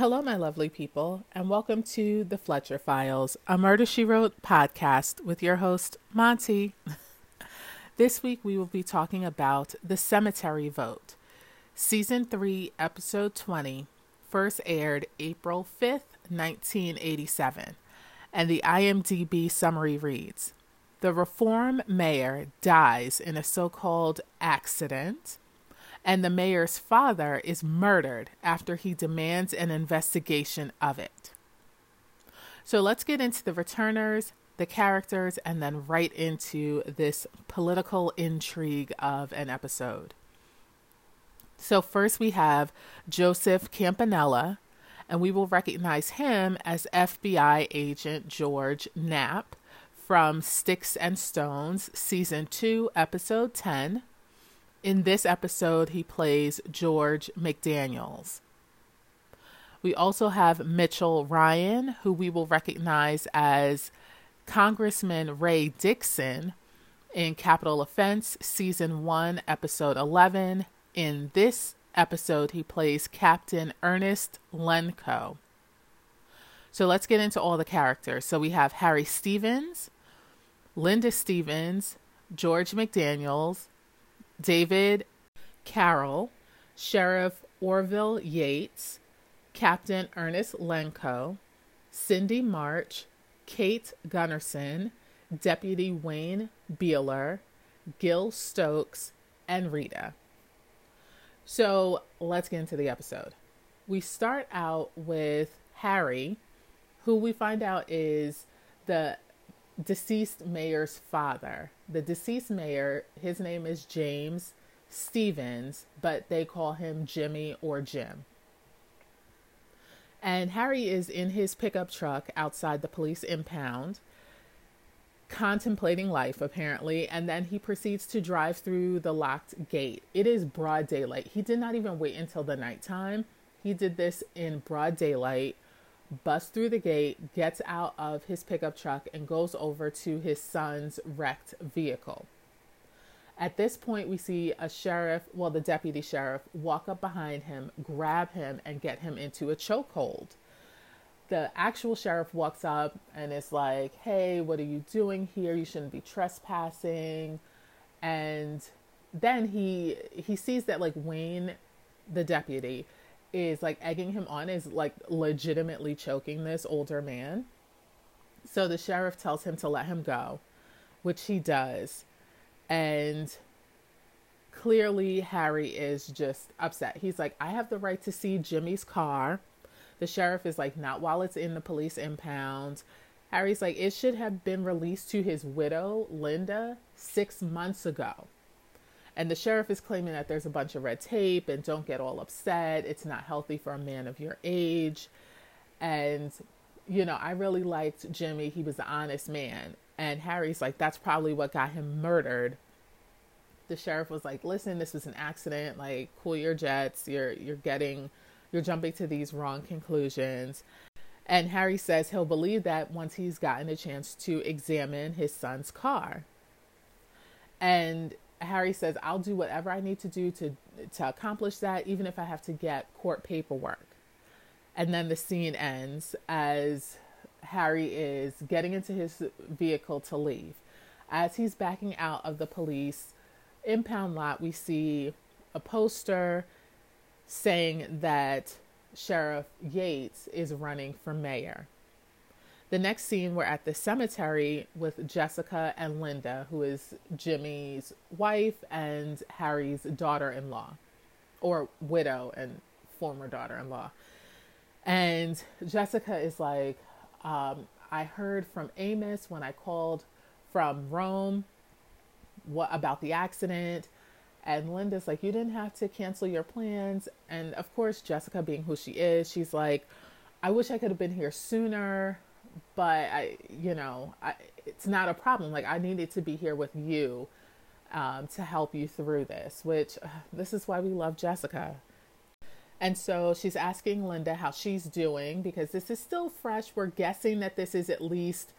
Hello, my lovely people, and welcome to the Fletcher Files, a Murder She Wrote podcast with your host, Monty. this week we will be talking about The Cemetery Vote, Season 3, Episode 20, first aired April 5th, 1987. And the IMDb summary reads The reform mayor dies in a so called accident and the mayor's father is murdered after he demands an investigation of it. So let's get into the returners, the characters, and then right into this political intrigue of an episode. So, first we have Joseph Campanella, and we will recognize him as FBI agent George Knapp from Sticks and Stones, Season 2, Episode 10. In this episode, he plays George McDaniels. We also have Mitchell Ryan, who we will recognize as Congressman Ray Dixon in Capital Offense, Season 1, Episode 11. In this episode, he plays Captain Ernest Lenko. So let's get into all the characters. So we have Harry Stevens, Linda Stevens, George McDaniels, David Carroll, Sheriff Orville Yates, Captain Ernest Lenko, Cindy March, Kate Gunnerson, Deputy Wayne Beeler, Gil Stokes, and Rita. So let's get into the episode. We start out with Harry, who we find out is the deceased mayor's father. The deceased mayor, his name is James Stevens, but they call him Jimmy or Jim. And Harry is in his pickup truck outside the police impound, contemplating life apparently, and then he proceeds to drive through the locked gate. It is broad daylight. He did not even wait until the nighttime. He did this in broad daylight busts through the gate, gets out of his pickup truck, and goes over to his son's wrecked vehicle. At this point, we see a sheriff, well, the deputy sheriff, walk up behind him, grab him, and get him into a chokehold. The actual sheriff walks up and is like, Hey, what are you doing here? You shouldn't be trespassing. And then he he sees that like Wayne, the deputy, is like egging him on is like legitimately choking this older man. So the sheriff tells him to let him go, which he does. And clearly, Harry is just upset. He's like, I have the right to see Jimmy's car. The sheriff is like, not while it's in the police impound. Harry's like, it should have been released to his widow, Linda, six months ago. And the sheriff is claiming that there's a bunch of red tape and don't get all upset. It's not healthy for a man of your age. And, you know, I really liked Jimmy. He was an honest man. And Harry's like, that's probably what got him murdered. The sheriff was like, listen, this was an accident. Like, cool your jets. You're, you're getting, you're jumping to these wrong conclusions. And Harry says he'll believe that once he's gotten a chance to examine his son's car. And Harry says, I'll do whatever I need to do to, to accomplish that, even if I have to get court paperwork. And then the scene ends as Harry is getting into his vehicle to leave. As he's backing out of the police impound lot, we see a poster saying that Sheriff Yates is running for mayor. The next scene, we're at the cemetery with Jessica and Linda, who is Jimmy's wife and Harry's daughter in law, or widow and former daughter in law. And Jessica is like, um, I heard from Amos when I called from Rome what about the accident. And Linda's like, You didn't have to cancel your plans. And of course, Jessica, being who she is, she's like, I wish I could have been here sooner but I, you know, I, it's not a problem. Like I needed to be here with you um, to help you through this, which uh, this is why we love Jessica. And so she's asking Linda how she's doing because this is still fresh. We're guessing that this is at least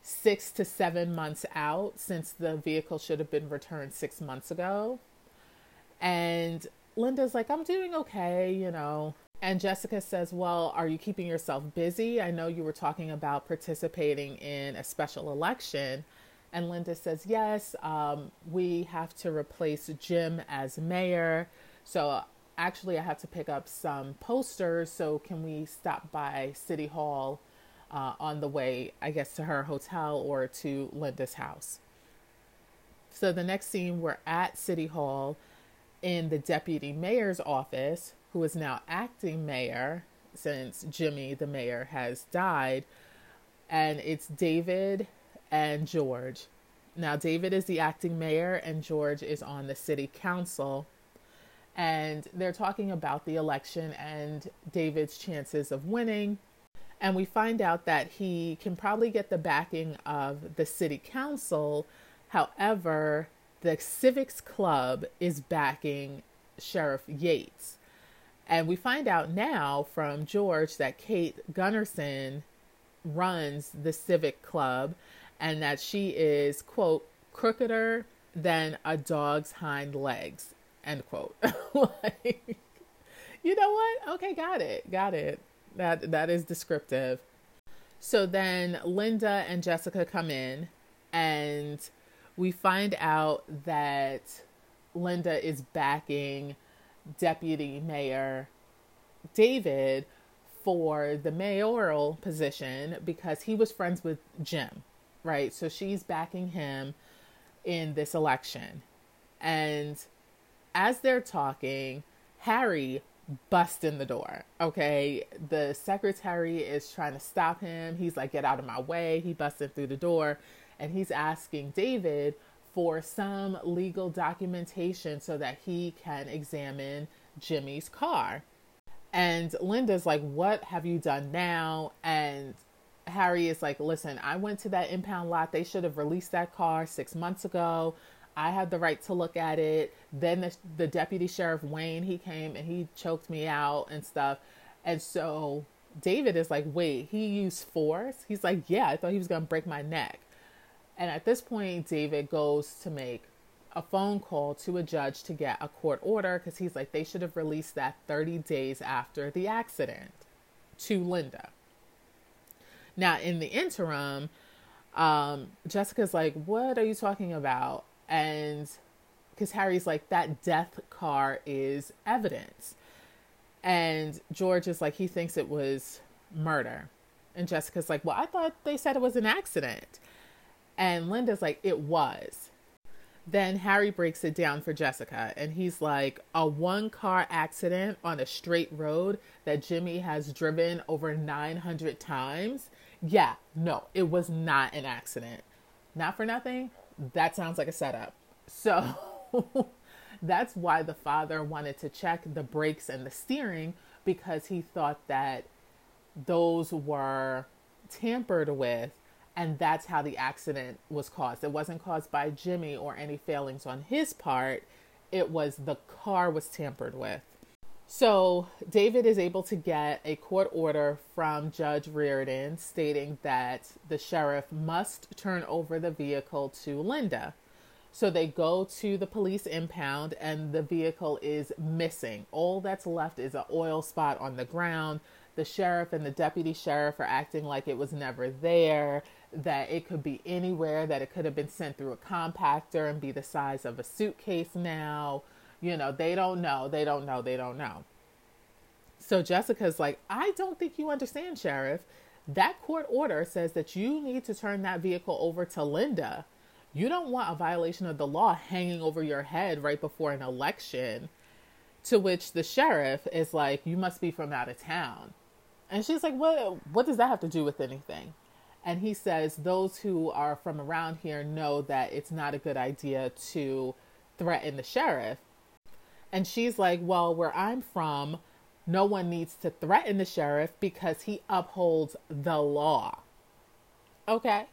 six to seven months out since the vehicle should have been returned six months ago. And Linda's like, I'm doing okay, you know, And Jessica says, Well, are you keeping yourself busy? I know you were talking about participating in a special election. And Linda says, Yes, um, we have to replace Jim as mayor. So actually, I have to pick up some posters. So can we stop by City Hall uh, on the way, I guess, to her hotel or to Linda's house? So the next scene, we're at City Hall in the deputy mayor's office, who is now acting mayor since Jimmy, the mayor, has died. And it's David and George. Now, David is the acting mayor, and George is on the city council. And they're talking about the election and David's chances of winning. And we find out that he can probably get the backing of the city council. However, the Civics Club is backing Sheriff Yates. And we find out now from George that Kate Gunnarsson runs the Civic Club and that she is, quote, crookeder than a dog's hind legs, end quote. like, you know what? Okay, got it. Got it. That that is descriptive. So then Linda and Jessica come in and we find out that Linda is backing Deputy Mayor David for the mayoral position because he was friends with Jim, right? So she's backing him in this election. And as they're talking, Harry busts in the door. Okay. The secretary is trying to stop him. He's like, get out of my way. He busts in through the door and he's asking David for some legal documentation so that he can examine Jimmy's car. And Linda's like, What have you done now? And Harry is like, Listen, I went to that impound lot. They should have released that car six months ago. I had the right to look at it. Then the, the deputy sheriff, Wayne, he came and he choked me out and stuff. And so David is like, Wait, he used force? He's like, Yeah, I thought he was going to break my neck. And at this point, David goes to make a phone call to a judge to get a court order because he's like, they should have released that 30 days after the accident to Linda. Now, in the interim, um, Jessica's like, What are you talking about? And because Harry's like, That death car is evidence. And George is like, He thinks it was murder. And Jessica's like, Well, I thought they said it was an accident. And Linda's like, it was. Then Harry breaks it down for Jessica, and he's like, a one car accident on a straight road that Jimmy has driven over 900 times. Yeah, no, it was not an accident. Not for nothing, that sounds like a setup. So that's why the father wanted to check the brakes and the steering because he thought that those were tampered with and that's how the accident was caused. It wasn't caused by Jimmy or any failings on his part. It was the car was tampered with. So David is able to get a court order from Judge Reardon stating that the sheriff must turn over the vehicle to Linda. So they go to the police impound and the vehicle is missing. All that's left is an oil spot on the ground. The sheriff and the deputy sheriff are acting like it was never there that it could be anywhere, that it could have been sent through a compactor and be the size of a suitcase now. You know, they don't know, they don't know, they don't know. So Jessica's like, I don't think you understand, Sheriff. That court order says that you need to turn that vehicle over to Linda. You don't want a violation of the law hanging over your head right before an election. To which the sheriff is like, You must be from out of town. And she's like, What what does that have to do with anything? And he says those who are from around here know that it's not a good idea to threaten the sheriff. And she's like, Well, where I'm from, no one needs to threaten the sheriff because he upholds the law. Okay.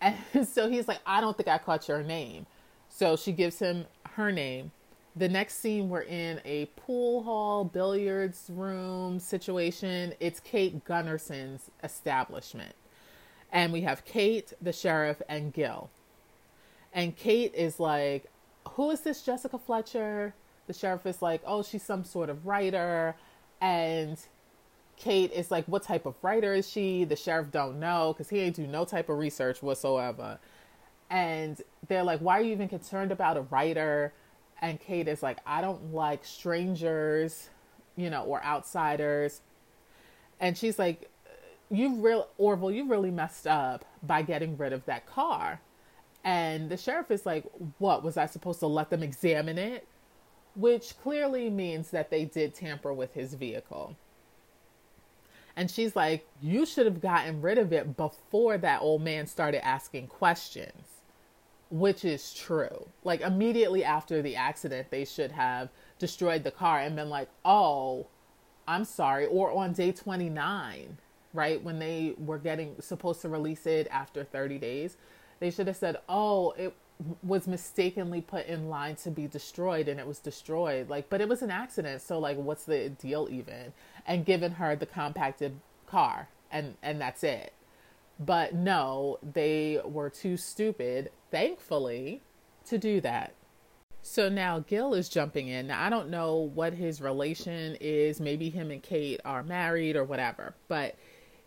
And so he's like, I don't think I caught your name. So she gives him her name. The next scene, we're in a pool hall, billiards room situation. It's Kate Gunnarsson's establishment. And we have Kate, the sheriff, and Gil. And Kate is like, Who is this Jessica Fletcher? The sheriff is like, Oh, she's some sort of writer. And Kate is like, what type of writer is she? The sheriff don't know because he ain't do no type of research whatsoever. And they're like, why are you even concerned about a writer? And Kate is like, I don't like strangers, you know, or outsiders. And she's like, you real Orville, you really messed up by getting rid of that car. And the sheriff is like, what was I supposed to let them examine it? Which clearly means that they did tamper with his vehicle. And she's like, You should have gotten rid of it before that old man started asking questions, which is true. Like, immediately after the accident, they should have destroyed the car and been like, Oh, I'm sorry. Or on day 29, right? When they were getting supposed to release it after 30 days, they should have said, Oh, it was mistakenly put in line to be destroyed and it was destroyed like but it was an accident so like what's the deal even and given her the compacted car and and that's it but no they were too stupid thankfully to do that so now Gil is jumping in. Now, I don't know what his relation is. Maybe him and Kate are married or whatever. But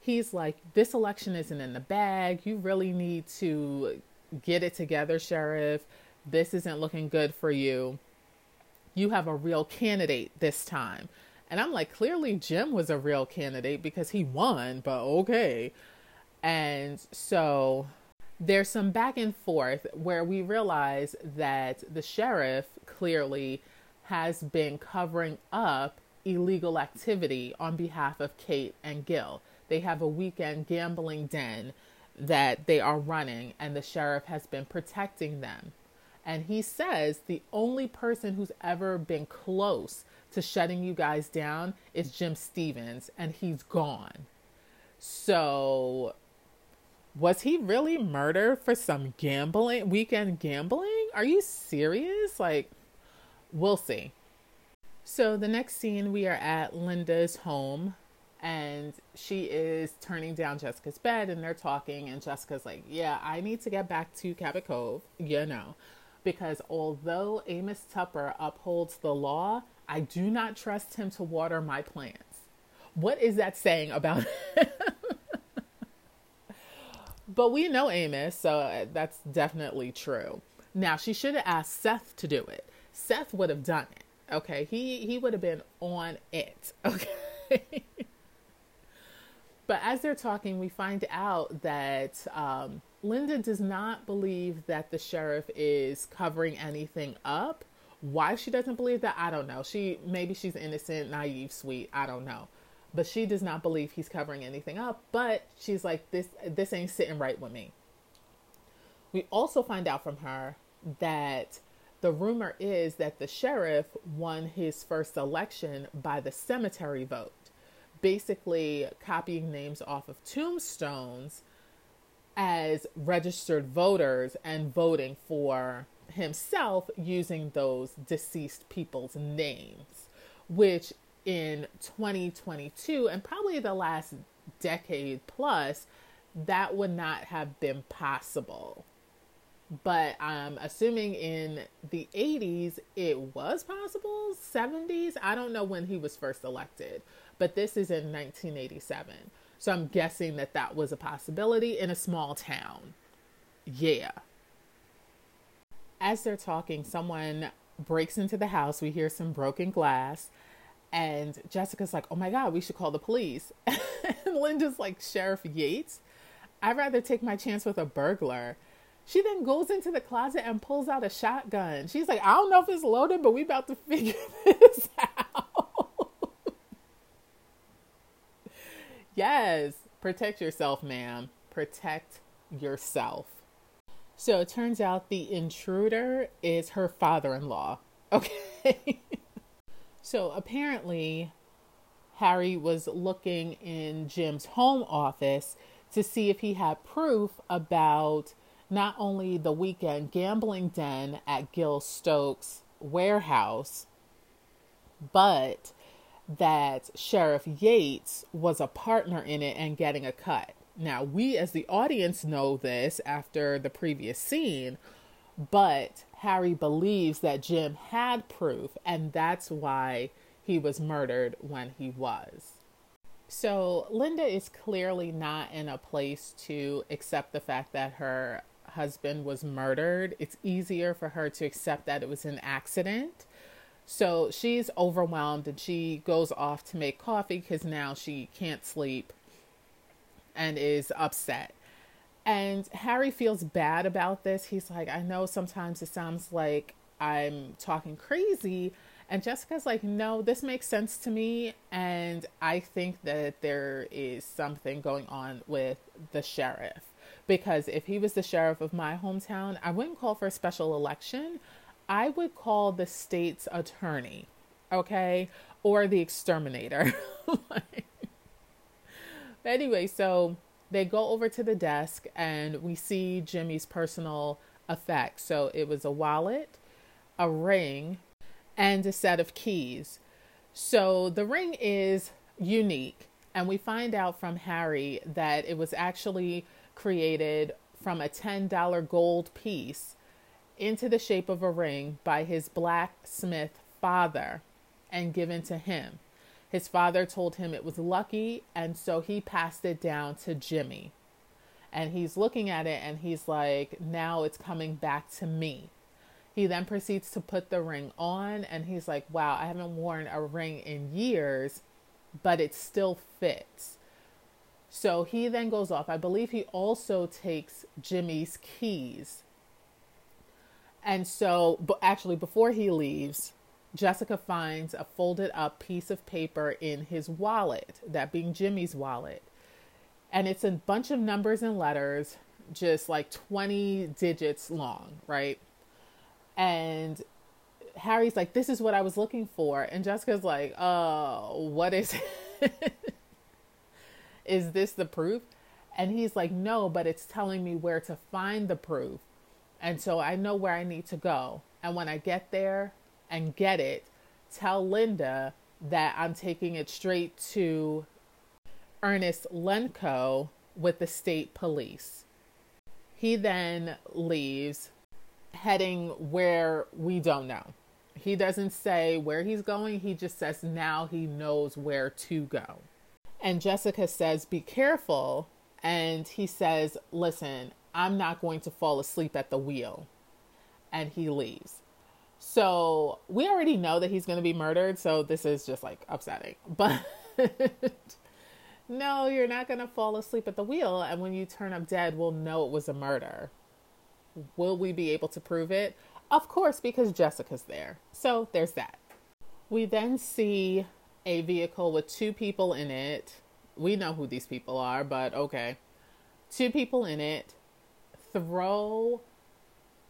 he's like, This election isn't in the bag. You really need to get it together, Sheriff. This isn't looking good for you. You have a real candidate this time. And I'm like, clearly Jim was a real candidate because he won, but okay. And so there's some back and forth where we realize that the sheriff clearly has been covering up illegal activity on behalf of Kate and Gil. They have a weekend gambling den that they are running, and the sheriff has been protecting them. And he says the only person who's ever been close to shutting you guys down is Jim Stevens, and he's gone. So, was he really murdered for some gambling, weekend gambling? Are you serious? Like, we'll see. So, the next scene, we are at Linda's home, and she is turning down Jessica's bed, and they're talking, and Jessica's like, Yeah, I need to get back to Cabot Cove, you know, because although Amos Tupper upholds the law, I do not trust him to water my plants. What is that saying about but we know Amos, so uh, that's definitely true. Now, she should have asked Seth to do it. Seth would have done it. Okay, he he would have been on it. Okay. But as they're talking, we find out that um, Linda does not believe that the sheriff is covering anything up why she doesn't believe that, I don't know. She maybe she's innocent, naive, sweet, I don't know. But she does not believe he's covering anything up, but she's like this this ain't sitting right with me. We also find out from her that the rumor is that the sheriff won his first election by the cemetery vote, basically copying names off of tombstones as registered voters and voting for himself using those deceased people's names, which in 2022 and probably the last decade plus, that would not have been possible. But I'm assuming in the 80s it was possible, 70s. I don't know when he was first elected, but this is in 1987. So I'm guessing that that was a possibility in a small town. Yeah as they're talking, someone breaks into the house. We hear some broken glass. And Jessica's like, oh my God, we should call the police. and Linda's like, Sheriff Yates, I'd rather take my chance with a burglar. She then goes into the closet and pulls out a shotgun. She's like, I don't know if it's loaded, but we about to figure this out. Yes, protect yourself, ma'am. Protect yourself. So it turns out the intruder is her father in law. Okay. so apparently, Harry was looking in Jim's home office to see if he had proof about not only the weekend gambling den at Gil Stokes' warehouse, but that Sheriff Yates was a partner in it and getting a cut. Now, we as the audience know this after the previous scene, but Harry believes that Jim had proof, and that's why he was murdered when he was. So Linda is clearly not in a place to accept the fact that her husband was murdered. It's easier for her to accept that it was an accident. So she's overwhelmed and she goes off to make coffee because now she can't sleep and is upset. And Harry feels bad about this. He's like, I know sometimes it sounds like I'm talking crazy. And Jessica's like, no, this makes sense to me. And I think that there is something going on with the sheriff. Because if he was the sheriff of my hometown, I wouldn't call for a special election. I would call the state's attorney, okay? Or the exterminator. anyway, so they go over to the desk and we see Jimmy's personal effects. So it was a wallet, a ring, and a set of keys. So the ring is unique, and we find out from Harry that it was actually created from a $10 gold piece into the shape of a ring by his blacksmith father and given to him. His father told him it was lucky, and so he passed it down to Jimmy. And he's looking at it and he's like, now it's coming back to me. He then proceeds to put the ring on and he's like, wow, I haven't worn a ring in years, but it still fits. So he then goes off. I believe he also takes Jimmy's keys. And so, but actually, before he leaves, Jessica finds a folded up piece of paper in his wallet, that being Jimmy's wallet. And it's a bunch of numbers and letters, just like 20 digits long, right? And Harry's like, This is what I was looking for. And Jessica's like, Oh, what is it? is this the proof? And he's like, No, but it's telling me where to find the proof. And so I know where I need to go. And when I get there, and get it, tell Linda that I'm taking it straight to Ernest Lenko with the state police. He then leaves, heading where we don't know. He doesn't say where he's going, he just says now he knows where to go. And Jessica says, Be careful. And he says, Listen, I'm not going to fall asleep at the wheel. And he leaves. So we already know that he's going to be murdered. So this is just like upsetting. But no, you're not going to fall asleep at the wheel. And when you turn up dead, we'll know it was a murder. Will we be able to prove it? Of course, because Jessica's there. So there's that. We then see a vehicle with two people in it. We know who these people are, but okay. Two people in it throw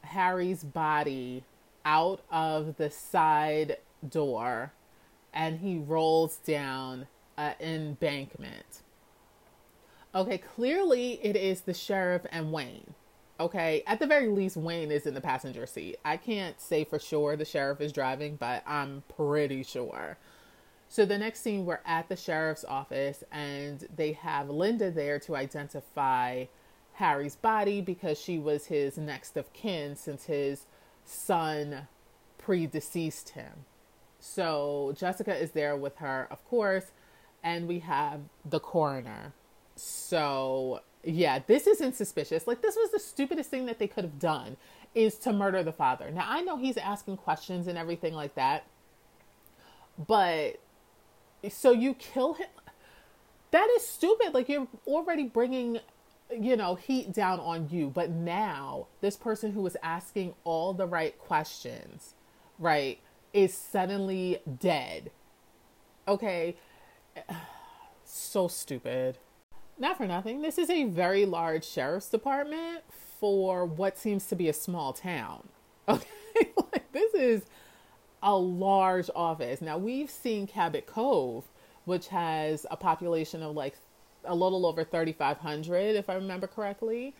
Harry's body out of the side door and he rolls down an embankment. Okay, clearly it is the sheriff and Wayne. Okay, at the very least, Wayne is in the passenger seat. I can't say for sure the sheriff is driving, but I'm pretty sure. So the next scene, we're at the sheriff's office and they have Linda there to identify Harry's body because she was his next of kin since his son predeceased him. So Jessica is there with her, of course, and we have the coroner. So yeah, this isn't suspicious. Like this was the stupidest thing that they could have done is to murder the father. Now I know he's asking questions and everything like that. But so you kill him that is stupid. Like you're already bringing you know, heat down on you. But now, this person who was asking all the right questions, right, is suddenly dead. Okay. So stupid. Not for nothing. This is a very large sheriff's department for what seems to be a small town. Okay. like, this is a large office. Now, we've seen Cabot Cove, which has a population of like a little over 3,500, if I remember correctly.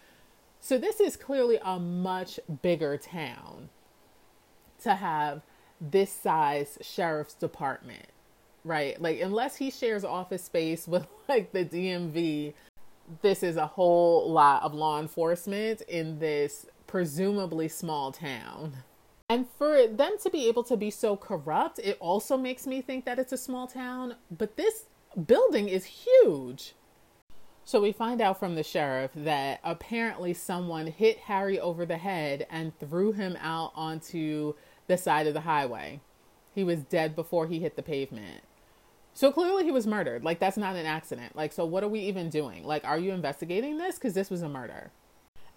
So this is clearly a much bigger town to have this size sheriff's department, right? Like, unless he shares office space with like the DMV, this is a whole lot of law enforcement in this presumably small town. And for them to be able to be so corrupt, it also makes me think that it's a small town. But this building is huge. So we find out from the sheriff that apparently someone hit Harry over the head and threw him out onto the side of the highway. He was dead before he hit the pavement. So clearly he was murdered. Like that's not an accident. Like so what are we even doing? Like are you investigating this cuz this was a murder?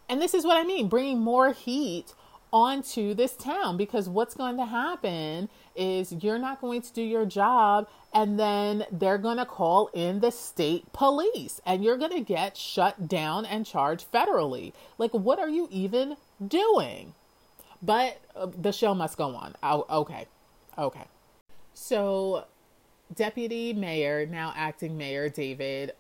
And this is what I mean, bringing more heat onto this town because what's going to happen is you're not going to do your job and then they're going to call in the state police and you're going to get shut down and charged federally. Like, what are you even doing? But uh, the show must go on. Oh, okay. Okay. So, Deputy Mayor, now acting Mayor David,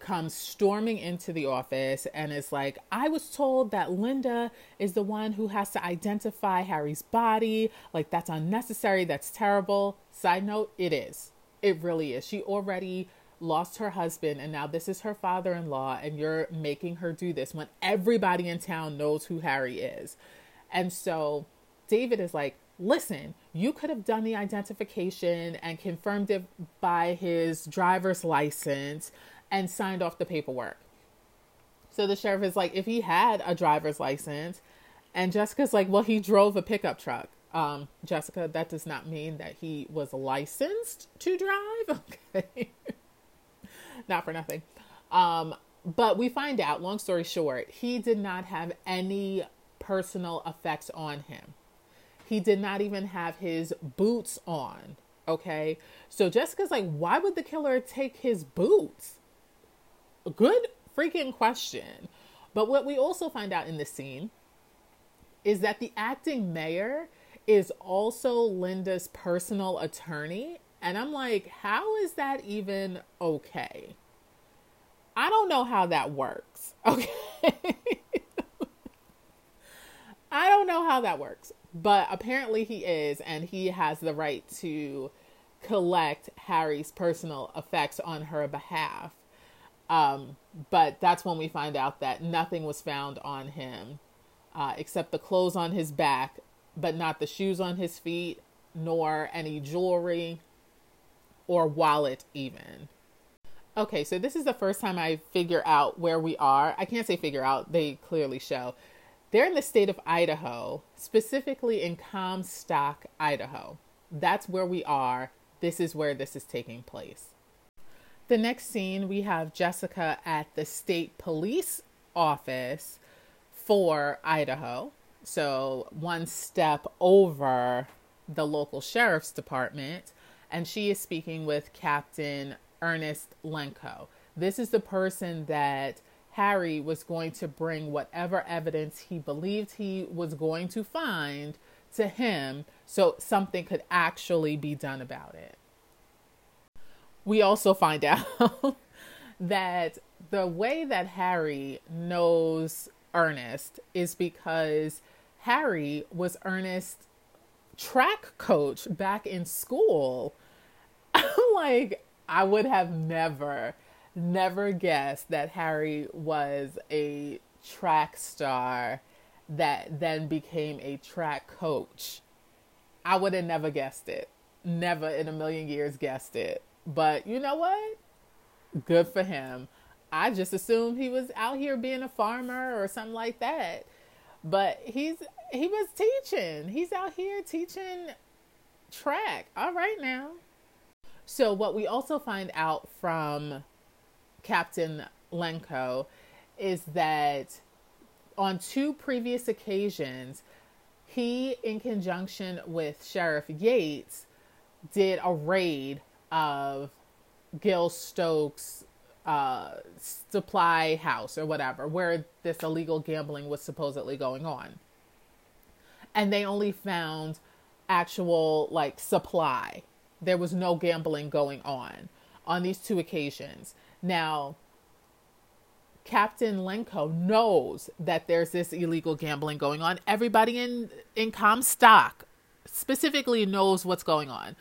comes storming into the office and is like, I was told that Linda is the one who has to identify Harry's body. Like, that's unnecessary. That's terrible. Side note, it is. It really is. She already lost her husband and now this is her father in law, and you're making her do this when everybody in town knows who Harry is. And so David is like, listen, you could have done the identification and confirmed it by his driver's license and signed off the paperwork. So the sheriff is like, if he had a driver's license, and Jessica's like, well, he drove a pickup truck. Um, Jessica, that does not mean that he was licensed to drive. Okay. not for nothing. Um, but we find out, long story short, he did not have any personal effects on him. He did not even have his boots on. Okay. So Jessica's like, why would the killer take his boots? Good freaking question. But what we also find out in the scene is that the acting mayor is also Linda's personal attorney. And I'm like, how is that even okay? I don't know how that works. Okay. I don't know how that works. But apparently he is, and he has the right to collect Harry's personal effects on her behalf. Um, but that's when we find out that nothing was found on him uh, except the clothes on his back, but not the shoes on his feet, nor any jewelry or wallet, even. Okay, so this is the first time I figure out where we are. I can't say figure out, they clearly show. They're in the state of Idaho, specifically in Comstock, Idaho. That's where we are. This is where this is taking place. The next scene, we have Jessica at the state police office for Idaho. So, one step over the local sheriff's department. And she is speaking with Captain Ernest Lenko. This is the person that Harry was going to bring whatever evidence he believed he was going to find to him so something could actually be done about it we also find out that the way that Harry knows Ernest is because Harry was Ernest's track coach back in school. Like, I would have never, never guessed that Harry was a track star that then became a track coach. I would have never guessed it. Never in a million years guessed it. But you know what? Good for him. I just assumed he was out here being a farmer or something like that. But he's he was teaching. He's out here teaching track. All right now. So what we also find out from Captain Lenko is that on two previous occasions, he, in conjunction with Sheriff Yates, did a raid of Gil Stokes' uh, supply house or whatever, where this illegal gambling was supposedly going on. And they only found actual like supply. There was no gambling going on on these two occasions. Now, Captain Lenko knows that there's this illegal gambling going on. Everybody in in Comstock specifically knows what's going on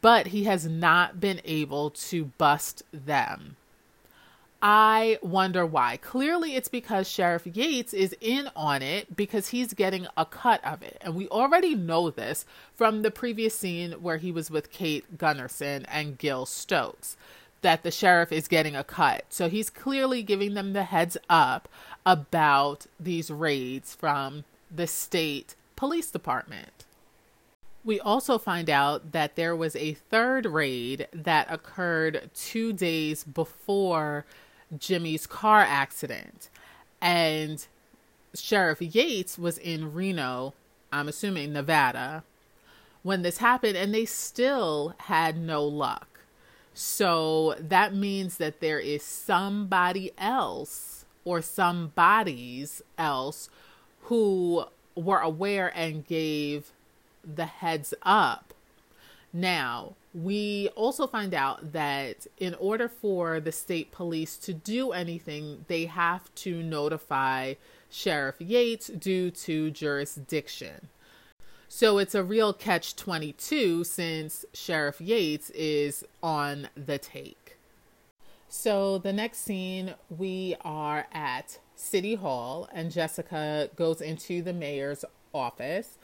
but he has not been able to bust them. I wonder why. Clearly, it's because Sheriff Yates is in on it because he's getting a cut of it. And we already know this from the previous scene where he was with Kate Gunnarsson and Gil Stokes that the sheriff is getting a cut. So he's clearly giving them the heads up about these raids from the state police department. We also find out that there was a third raid that occurred two days before Jimmy's car accident. And Sheriff Yates was in Reno, I'm assuming Nevada, when this happened, and they still had no luck. So that means that there is somebody else or some bodies else who were aware and gave the heads up. Now, we also find out that in order for the state police to do anything, they have to notify Sheriff Yates due to jurisdiction. So it's a real catch 22 since Sheriff Yates is on the take. So the next scene, we are at City Hall, and Jessica goes into the mayor's office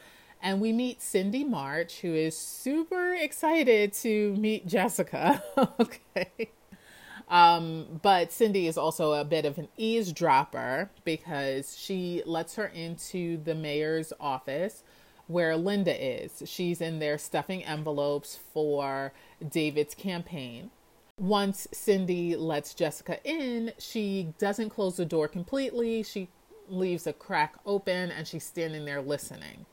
and we meet Cindy March, who is super excited to meet Jessica. okay. Um, but Cindy is also a bit of an eavesdropper because she lets her into the mayor's office where Linda is. She's in there stuffing envelopes for David's campaign. Once Cindy lets Jessica in, she doesn't close the door completely. She leaves a crack open and she's standing there listening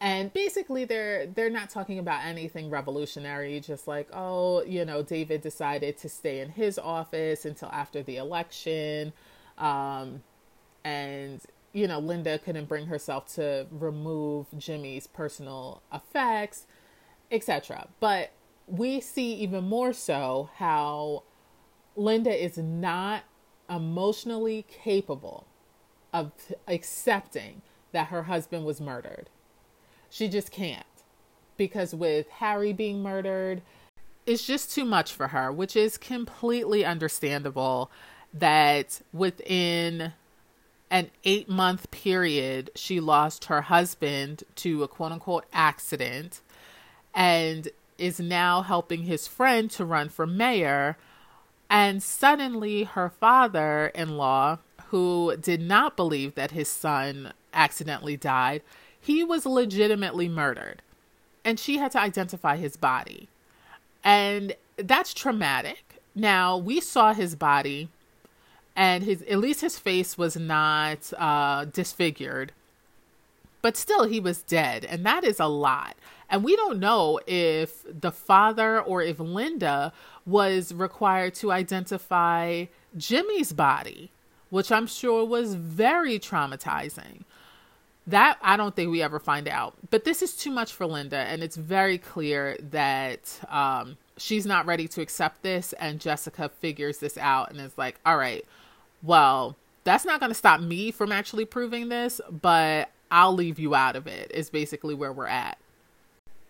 and basically they're they're not talking about anything revolutionary just like oh you know david decided to stay in his office until after the election. Um, and you know linda couldn't bring herself to remove jimmy's personal effects etc but we see even more so how linda is not emotionally capable of accepting that her husband was murdered she just can't. Because with Harry being murdered, it's just too much for her, which is completely understandable that within an eight month period, she lost her husband to a quote unquote accident and is now helping his friend to run for mayor. And suddenly, her father in law, who did not believe that his son accidentally died, he was legitimately murdered and she had to identify his body. And that's traumatic. Now, we saw his body and his at least his face was not uh, disfigured. But still he was dead and that is a lot. And we don't know if the father or if Linda was required to identify Jimmy's body, which I'm sure was very traumatizing. That I don't think we ever find out. But this is too much for Linda, and it's very clear that um, she's not ready to accept this. And Jessica figures this out and is like, all right, well, that's not going to stop me from actually proving this, but I'll leave you out of it, is basically where we're at.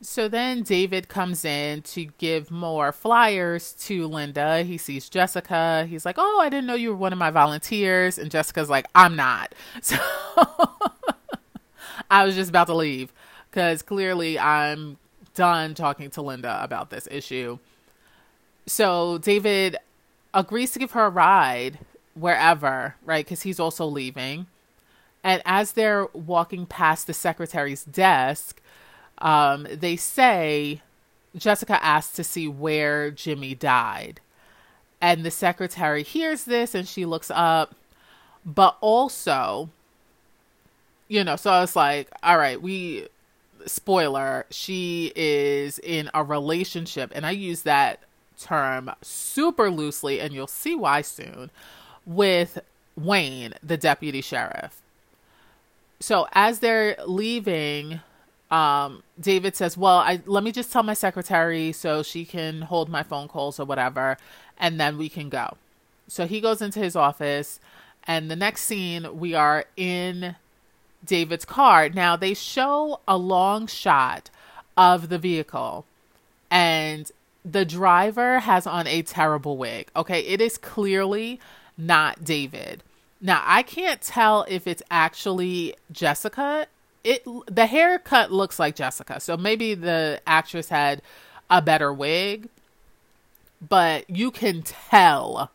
So then David comes in to give more flyers to Linda. He sees Jessica. He's like, Oh, I didn't know you were one of my volunteers. And Jessica's like, I'm not. So I was just about to leave because clearly I'm done talking to Linda about this issue. So David agrees to give her a ride wherever, right? Because he's also leaving. And as they're walking past the secretary's desk, um, they say Jessica asks to see where Jimmy died. And the secretary hears this and she looks up. But also, you know, so I was like, all right, we spoiler, she is in a relationship, and I use that term super loosely, and you'll see why soon, with Wayne, the deputy sheriff. So as they're leaving, um, David says, Well, I let me just tell my secretary so she can hold my phone calls or whatever, and then we can go. So he goes into his office, and the next scene we are in David's car. Now they show a long shot of the vehicle and the driver has on a terrible wig. Okay, it is clearly not David. Now, I can't tell if it's actually Jessica. It the haircut looks like Jessica. So maybe the actress had a better wig, but you can tell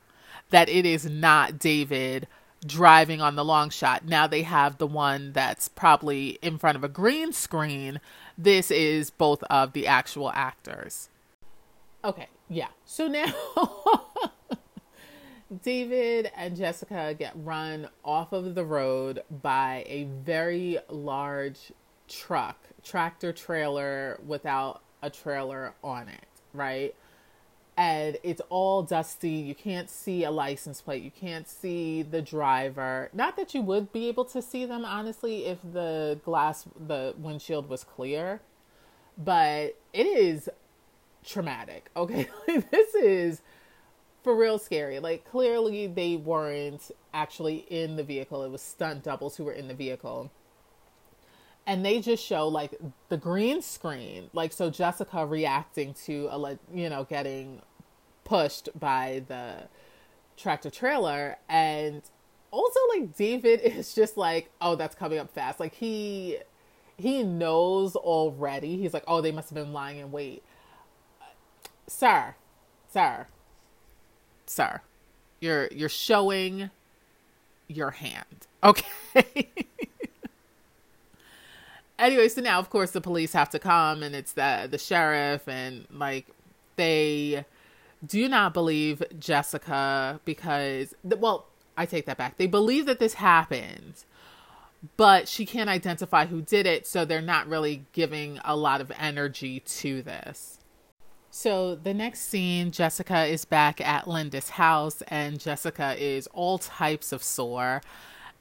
that it is not David driving on the long shot. Now they have the one that's probably in front of a green screen. This is both of the actual actors. Okay, yeah. So now David and Jessica get run off of the road by a very large truck, tractor trailer without a trailer on it, right? And it's all dusty. You can't see a license plate. You can't see the driver. Not that you would be able to see them, honestly, if the glass, the windshield was clear, but it is traumatic. Okay. this is for real scary. Like clearly they weren't actually in the vehicle. It was stunt doubles who were in the vehicle. And they just show like the green screen, like so Jessica reacting to a you know getting pushed by the tractor trailer and also like David is just like, "Oh, that's coming up fast." Like he he knows already. He's like, "Oh, they must have been lying in wait." Sir, sir, sir. You're you're showing your hand. Okay. Anyway, so now of course the police have to come and it's the the sheriff and like they do not believe Jessica because well, I take that back. They believe that this happened, but she can't identify who did it, so they're not really giving a lot of energy to this. So the next scene, Jessica is back at Linda's house, and Jessica is all types of sore.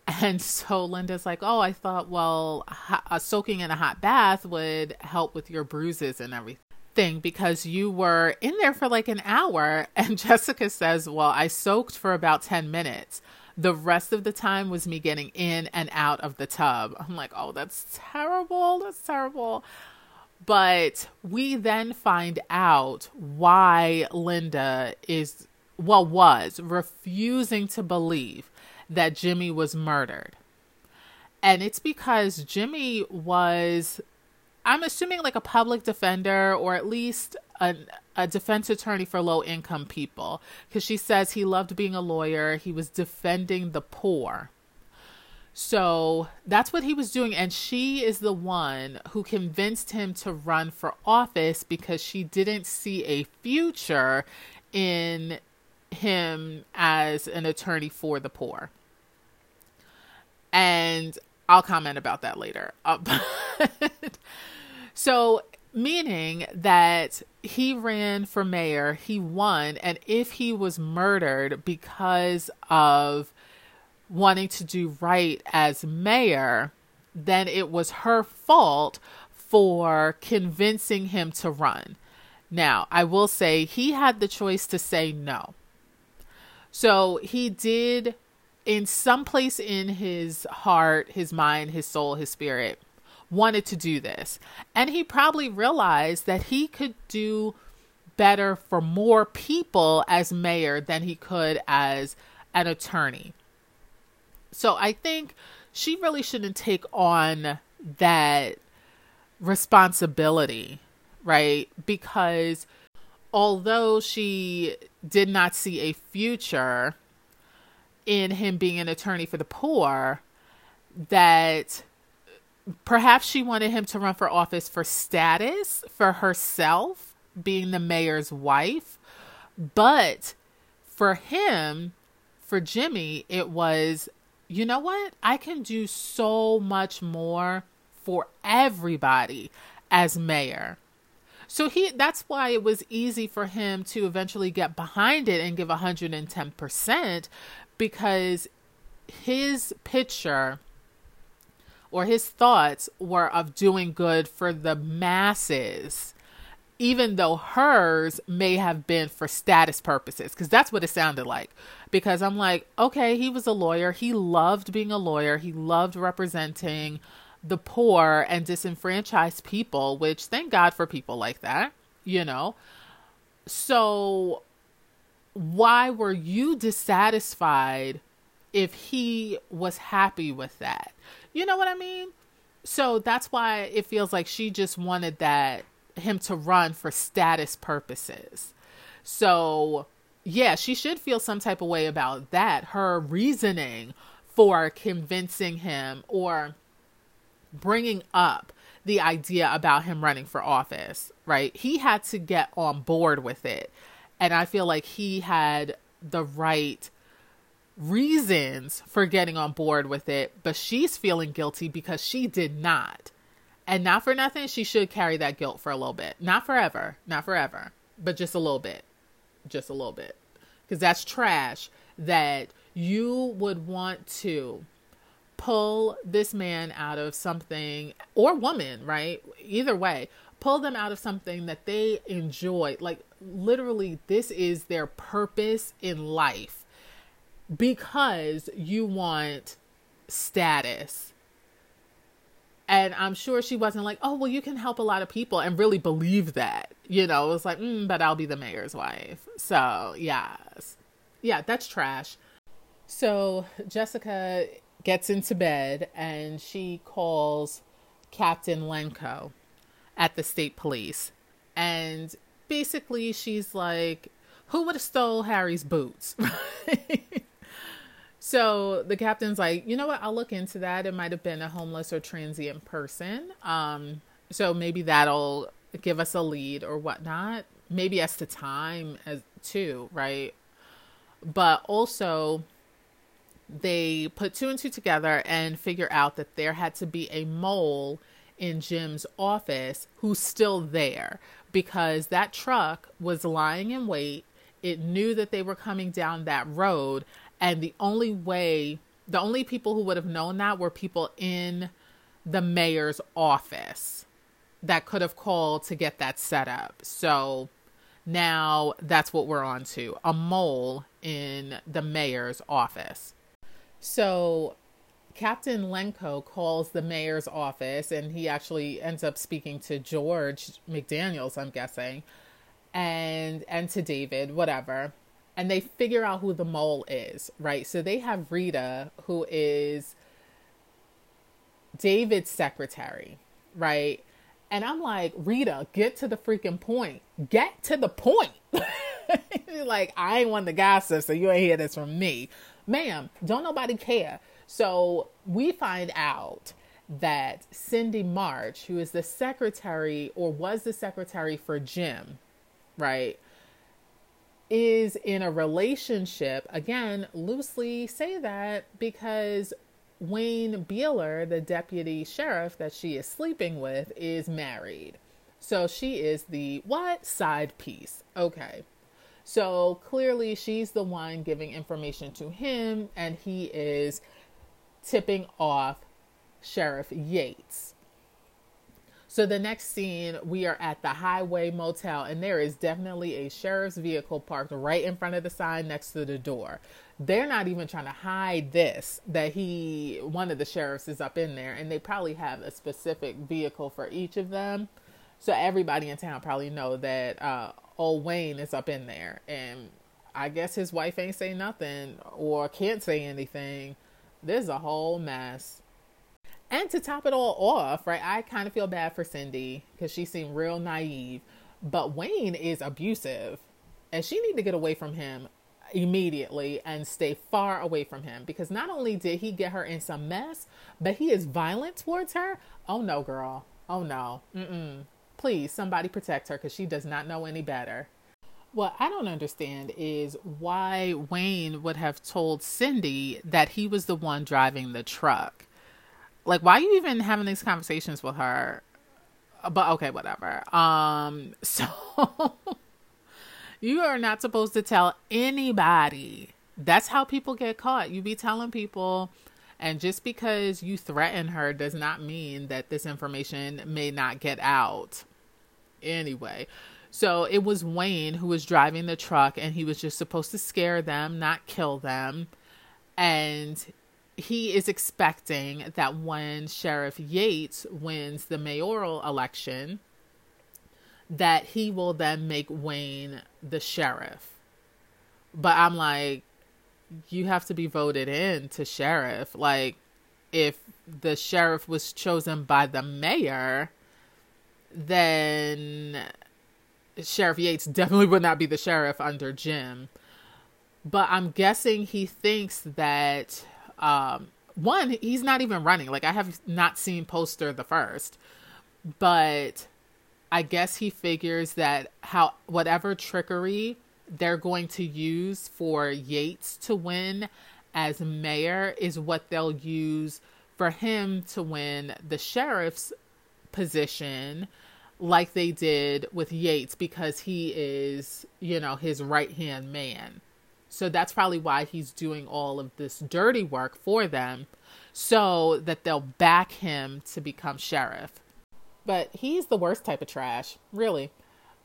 And so Linda's like, "Oh, I thought, well, uh, soaking in a hot bath would help with your bruises and everything because you were in there for like an hour." And Jessica says, "Well, I soaked for about ten minutes." The rest of the time was me getting in and out of the tub. I'm like, oh, that's terrible. That's terrible. But we then find out why Linda is, well, was refusing to believe that Jimmy was murdered. And it's because Jimmy was, I'm assuming, like a public defender or at least a, a defense attorney for low income people. Because she says he loved being a lawyer, he was defending the poor. So that's what he was doing. And she is the one who convinced him to run for office because she didn't see a future in him as an attorney for the poor. And I'll comment about that later. Uh, so, meaning that he ran for mayor, he won, and if he was murdered because of wanting to do right as mayor, then it was her fault for convincing him to run. Now, I will say he had the choice to say no. So he did, in some place in his heart, his mind, his soul, his spirit, wanted to do this. And he probably realized that he could do better for more people as mayor than he could as an attorney. So I think she really shouldn't take on that responsibility, right? Because although she did not see a future in him being an attorney for the poor, that perhaps she wanted him to run for office for status for herself, being the mayor's wife. But for him, for Jimmy, it was you know what? I can do so much more for everybody as mayor. So he that's why it was easy for him to eventually get behind it and give 110% because his picture or his thoughts were of doing good for the masses even though hers may have been for status purposes because that's what it sounded like. Because i'm like okay he was a lawyer. He loved being a lawyer. He loved representing the poor and disenfranchised people which thank god for people like that you know? So why were you dissatisfied if he was happy with that? You know what I mean? So that's why it feels like she just wanted that him to run for status purposes. So, yeah, she should feel some type of way about that. Her reasoning for convincing him or bringing up the idea about him running for office, right? He had to get on board with it. And I feel like he had the right reasons for getting on board with it, but she's feeling guilty because she did not. And not for nothing, she should carry that guilt for a little bit. Not forever, not forever, but just a little bit. Just a little bit. Because that's trash that you would want to pull this man out of something or woman, right? Either way, pull them out of something that they enjoy. Like literally this is their purpose in life because you want status. And I'm sure she wasn't like, oh, well, you can help a lot of people and really believe that. You know, it was like, mm, but I'll be the mayor's wife. So, yes. Yeah, that's trash. So, Jessica gets into bed and she calls Captain Lenko at the state police. And basically, she's like, who would have stole Harry's boots? So the captain's like, you know what? I'll look into that. It might have been a homeless or transient person. Um, so maybe that'll give us a lead or whatnot. Maybe as to time as too, right? But also they put two and two together and figure out that there had to be a mole in Jim's office who's still there because that truck was lying in wait. It knew that they were coming down that road and the only way, the only people who would have known that were people in the mayor's office that could have called to get that set up. So now that's what we're on to a mole in the mayor's office. So Captain Lenko calls the mayor's office and he actually ends up speaking to George McDaniels, I'm guessing, and and to David, whatever and they figure out who the mole is, right? So they have Rita, who is David's secretary, right? And I'm like, Rita, get to the freaking point. Get to the point. like, I ain't one of the gossip, so you ain't hear this from me. Ma'am, don't nobody care. So we find out that Cindy March, who is the secretary or was the secretary for Jim, right? is in a relationship, again, loosely say that because Wayne Beeler, the deputy sheriff that she is sleeping with, is married. So she is the what? Side piece. Okay. So clearly she's the one giving information to him, and he is tipping off Sheriff Yates. So the next scene, we are at the Highway Motel, and there is definitely a sheriff's vehicle parked right in front of the sign next to the door. They're not even trying to hide this that he, one of the sheriffs, is up in there, and they probably have a specific vehicle for each of them. So everybody in town probably know that uh, old Wayne is up in there, and I guess his wife ain't say nothing or can't say anything. There's a whole mess. And to top it all off, right, I kind of feel bad for Cindy because she seemed real naive, but Wayne is abusive and she need to get away from him immediately and stay far away from him because not only did he get her in some mess, but he is violent towards her. Oh no, girl. Oh no. Mm-mm. Please, somebody protect her because she does not know any better. What I don't understand is why Wayne would have told Cindy that he was the one driving the truck. Like why are you even having these conversations with her? But okay whatever. Um so you are not supposed to tell anybody. That's how people get caught. You be telling people and just because you threaten her does not mean that this information may not get out. Anyway so it was Wayne who was driving the truck and he was just supposed to scare them, not kill them. And he is expecting that when Sheriff Yates wins the mayoral election, that he will then make Wayne the sheriff. But I'm like, you have to be voted in to sheriff. Like, if the sheriff was chosen by the mayor, then Sheriff Yates definitely would not be the sheriff under Jim. But I'm guessing he thinks that um, one, he's not even running. Like I have not seen poster the first, but I guess he figures that how whatever trickery they're going to use for Yates to win as mayor is what they'll use for him to win the sheriff's position like they did with Yates because he is, you know, his right hand man. So that's probably why he's doing all of this dirty work for them so that they'll back him to become sheriff. But he's the worst type of trash, really.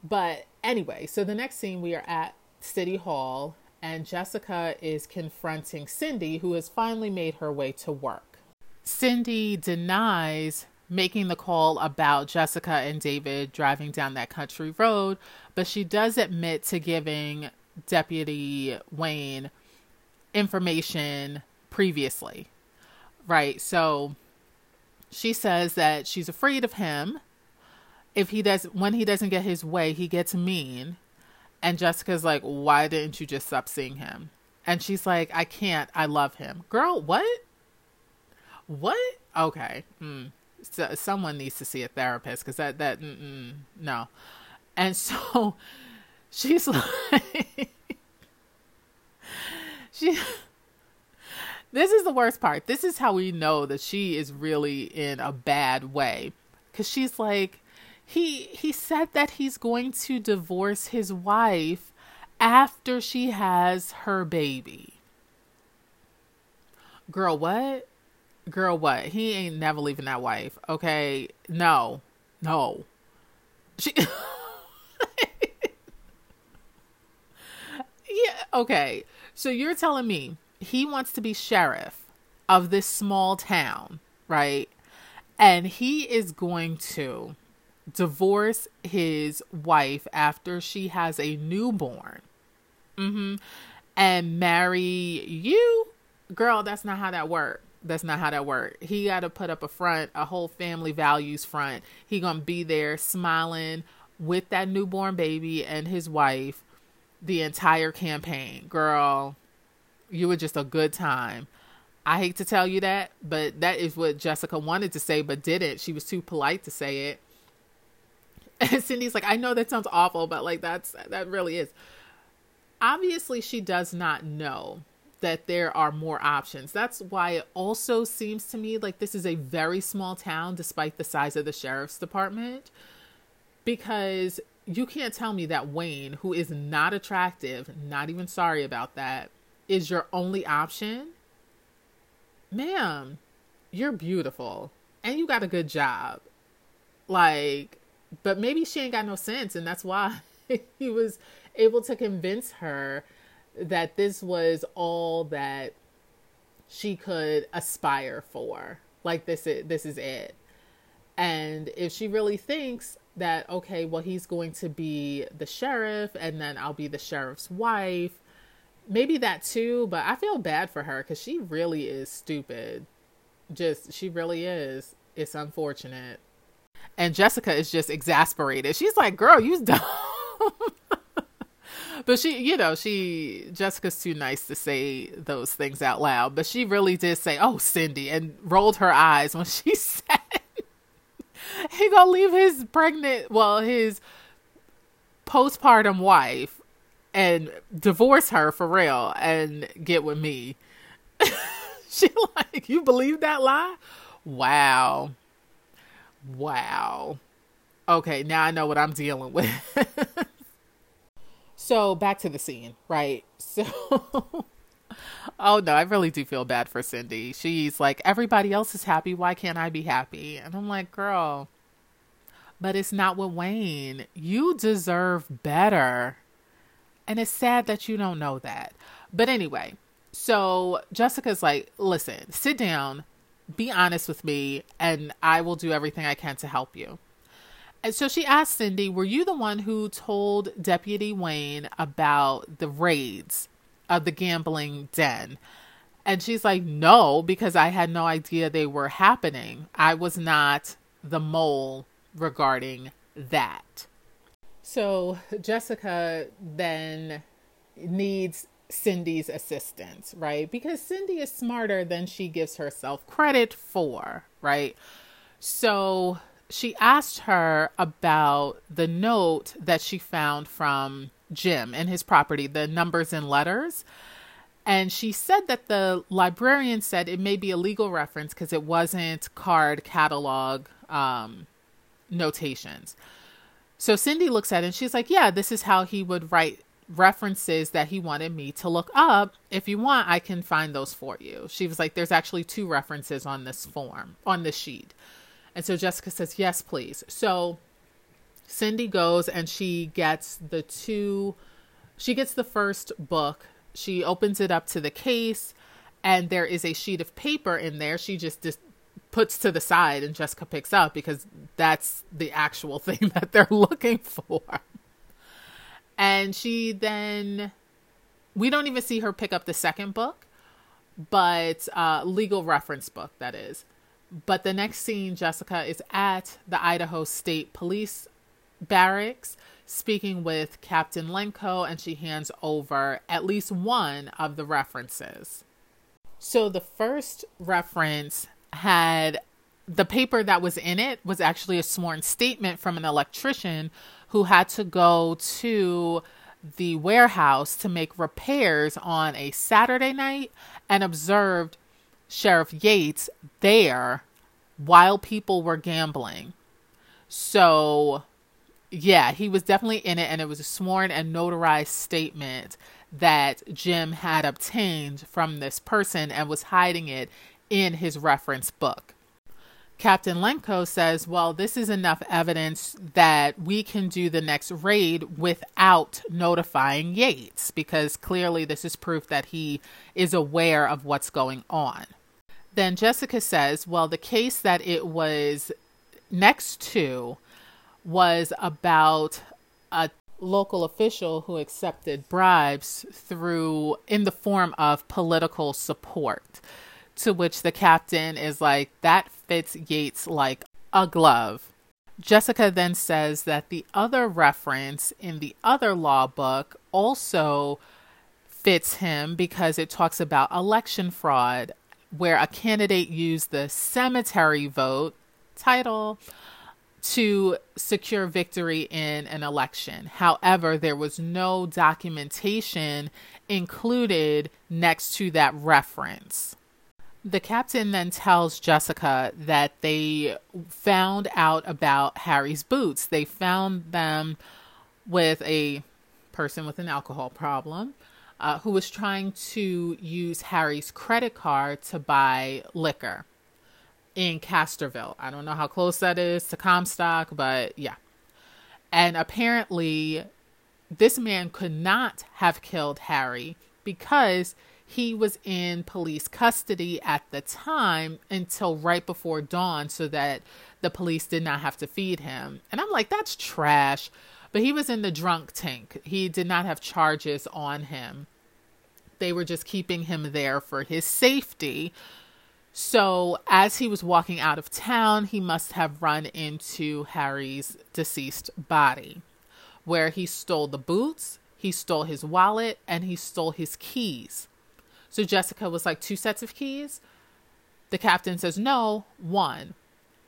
But anyway, so the next scene we are at City Hall and Jessica is confronting Cindy, who has finally made her way to work. Cindy denies making the call about Jessica and David driving down that country road, but she does admit to giving Deputy Wayne information previously. Right. So she says that she's afraid of him. If he does when he doesn't get his way, he gets mean. And Jessica's like, "Why didn't you just stop seeing him?" And she's like, "I can't. I love him." Girl, what? What? Okay. Mm. So, someone needs to see a therapist because that that no. And so She's like, she. This is the worst part. This is how we know that she is really in a bad way, because she's like, he he said that he's going to divorce his wife after she has her baby. Girl, what? Girl, what? He ain't never leaving that wife. Okay, no, no. She. okay, so you're telling me he wants to be sheriff of this small town, right? And he is going to divorce his wife after she has a newborn. Mm-hmm. And marry you? Girl, that's not how that works. That's not how that works. He got to put up a front, a whole family values front. He to be there smiling with that newborn baby and his wife the entire campaign. Girl, you were just a good time. I hate to tell you that, but that is what Jessica wanted to say, but didn't. She was too polite to say it. And Cindy's like, I know that sounds awful, but like that's that really is. Obviously, she does not know that there are more options. That's why it also seems to me like this is a very small town, despite the size of the sheriff's department, because you can't tell me that Wayne, who is not attractive, not even sorry about that, is your only option. Ma'am, you're beautiful and you got a good job. Like, but maybe she ain't got no sense, and that's why he was able to convince her that this was all that she could aspire for. Like this is this is it. And if she really thinks that okay, well he's going to be the sheriff and then I'll be the sheriff's wife. Maybe that too, but I feel bad for her cuz she really is stupid. Just she really is. It's unfortunate. And Jessica is just exasperated. She's like, "Girl, you dumb." But she, you know, she Jessica's too nice to say those things out loud, but she really did say, "Oh, Cindy," and rolled her eyes when she said he gonna leave his pregnant, well, his postpartum wife and divorce her for real and get with me. she like, you believe that lie? Wow. Wow. Okay, now I know what I'm dealing with. so back to the scene, right? So Oh no, I really do feel bad for Cindy. She's like, everybody else is happy. Why can't I be happy? And I'm like, girl, but it's not with Wayne. You deserve better. And it's sad that you don't know that. But anyway, so Jessica's like, listen, sit down, be honest with me, and I will do everything I can to help you. And so she asked Cindy, Were you the one who told Deputy Wayne about the raids of the gambling den? And she's like, No, because I had no idea they were happening. I was not the mole regarding that. So Jessica then needs Cindy's assistance, right? Because Cindy is smarter than she gives herself credit for, right? So she asked her about the note that she found from Jim and his property, the numbers and letters. And she said that the librarian said it may be a legal reference because it wasn't card catalog um, notations. So Cindy looks at it and she's like, Yeah, this is how he would write references that he wanted me to look up. If you want, I can find those for you. She was like, There's actually two references on this form, on this sheet. And so Jessica says, Yes, please. So Cindy goes and she gets the two, she gets the first book. She opens it up to the case, and there is a sheet of paper in there. She just, just puts to the side, and Jessica picks up because that's the actual thing that they're looking for. And she then, we don't even see her pick up the second book, but uh, legal reference book, that is. But the next scene, Jessica is at the Idaho State Police barracks speaking with Captain Lenko, and she hands over at least one of the references. So the first reference had the paper that was in it was actually a sworn statement from an electrician who had to go to the warehouse to make repairs on a Saturday night and observed Sheriff Yates there while people were gambling. So, yeah, he was definitely in it, and it was a sworn and notarized statement that Jim had obtained from this person and was hiding it in his reference book. Captain Lenko says, Well, this is enough evidence that we can do the next raid without notifying Yates, because clearly this is proof that he is aware of what's going on. Then Jessica says, Well, the case that it was next to was about a local official who accepted bribes through in the form of political support to which the captain is like, that fits Yates like a glove. Jessica then says that the other reference in the other law book also fits him because it talks about election fraud, where a candidate used the cemetery vote title to secure victory in an election. However, there was no documentation included next to that reference. The captain then tells Jessica that they found out about Harry's boots. They found them with a person with an alcohol problem uh, who was trying to use Harry's credit card to buy liquor in Castroville. I don't know how close that is to Comstock, but yeah. And apparently, this man could not have killed Harry because he was in police custody at the time until right before dawn so that the police did not have to feed him. And I'm like, that's trash. But he was in the drunk tank. He did not have charges on him. They were just keeping him there for his safety. So, as he was walking out of town, he must have run into Harry's deceased body, where he stole the boots, he stole his wallet, and he stole his keys. So Jessica was like, two sets of keys? The captain says, no, one.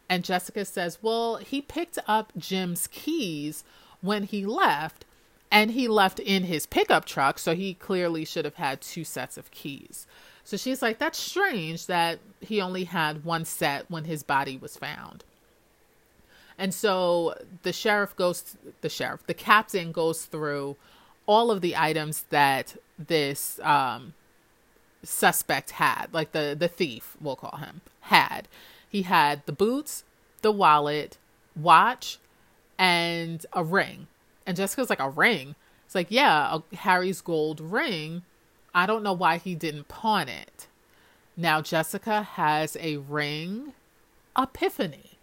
And Jessica says, well, he picked up Jim's keys when he left, and he left in his pickup truck, so he clearly should have had two sets of keys. So she's like, that's strange that he only had one set when his body was found. And so the sheriff goes, the sheriff, the captain goes through all of the items that this um, suspect had, like the the thief, we'll call him, had. He had the boots, the wallet, watch, and a ring. And Jessica's like, a ring? It's like, yeah, a, Harry's gold ring. I don't know why he didn't pawn it. Now Jessica has a ring epiphany.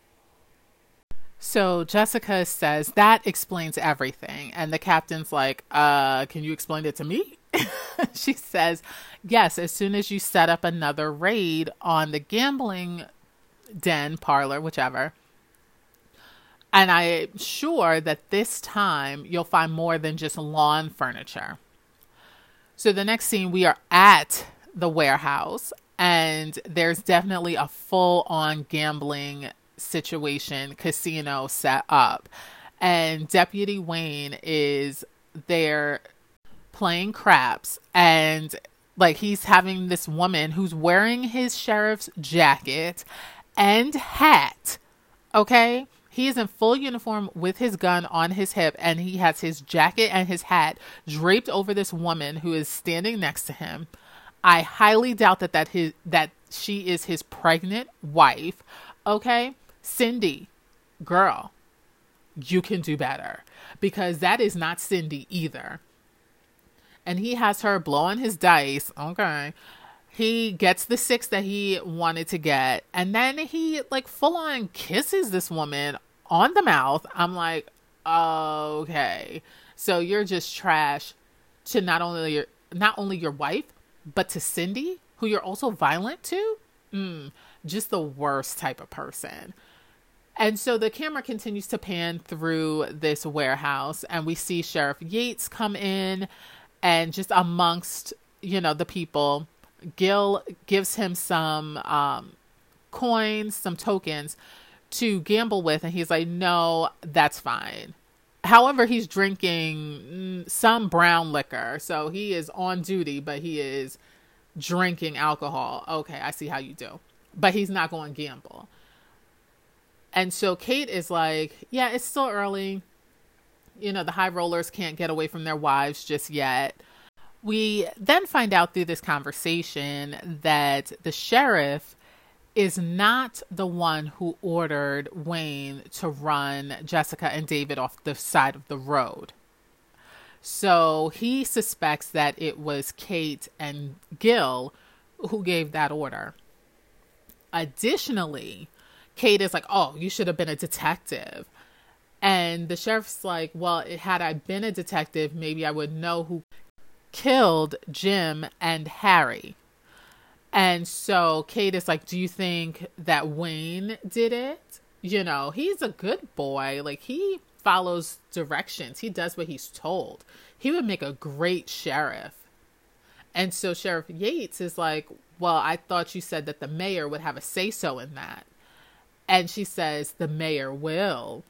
So Jessica says that explains everything. And the captain's like, uh, can you explain it to me? she says, yes, as soon as you set up another raid on the gambling den, parlor, whichever. And I'm sure that this time you'll find more than just lawn furniture. So the next scene, we are at the warehouse, and there's definitely a full on gambling situation casino set up. And Deputy Wayne is there playing craps and like he's having this woman who's wearing his sheriff's jacket and hat. Okay? He is in full uniform with his gun on his hip and he has his jacket and his hat draped over this woman who is standing next to him. I highly doubt that that his that she is his pregnant wife. Okay? Cindy, girl, you can do better because that is not Cindy either. And he has her blowing his dice. Okay. He gets the six that he wanted to get. And then he like full on kisses this woman on the mouth. I'm like, okay. So you're just trash to not only your not only your wife, but to Cindy, who you're also violent to. Mm, just the worst type of person. And so the camera continues to pan through this warehouse, and we see Sheriff Yates come in, and just amongst you know the people, Gil gives him some um, coins, some tokens to gamble with, and he's like, "No, that's fine." However, he's drinking mm, some brown liquor, so he is on duty, but he is drinking alcohol. Okay, I see how you do, but he's not going to gamble. And so Kate is like, yeah, it's still early. You know, the high rollers can't get away from their wives just yet. We then find out through this conversation that the sheriff is not the one who ordered Wayne to run Jessica and David off the side of the road. So he suspects that it was Kate and Gil who gave that order. Additionally, Kate is like, "Oh, you should have been a detective." And the sheriff's like, "Well, had I been a detective, maybe I would know who killed Jim and Harry." And so Kate is like, "Do you think that Wayne did it?" You know, he's a good boy. Like he follows directions. He does what he's told. He would make a great sheriff. And so Sheriff Yates is like, "Well, I thought you said that the mayor would have a say so in that." And she says, the mayor will.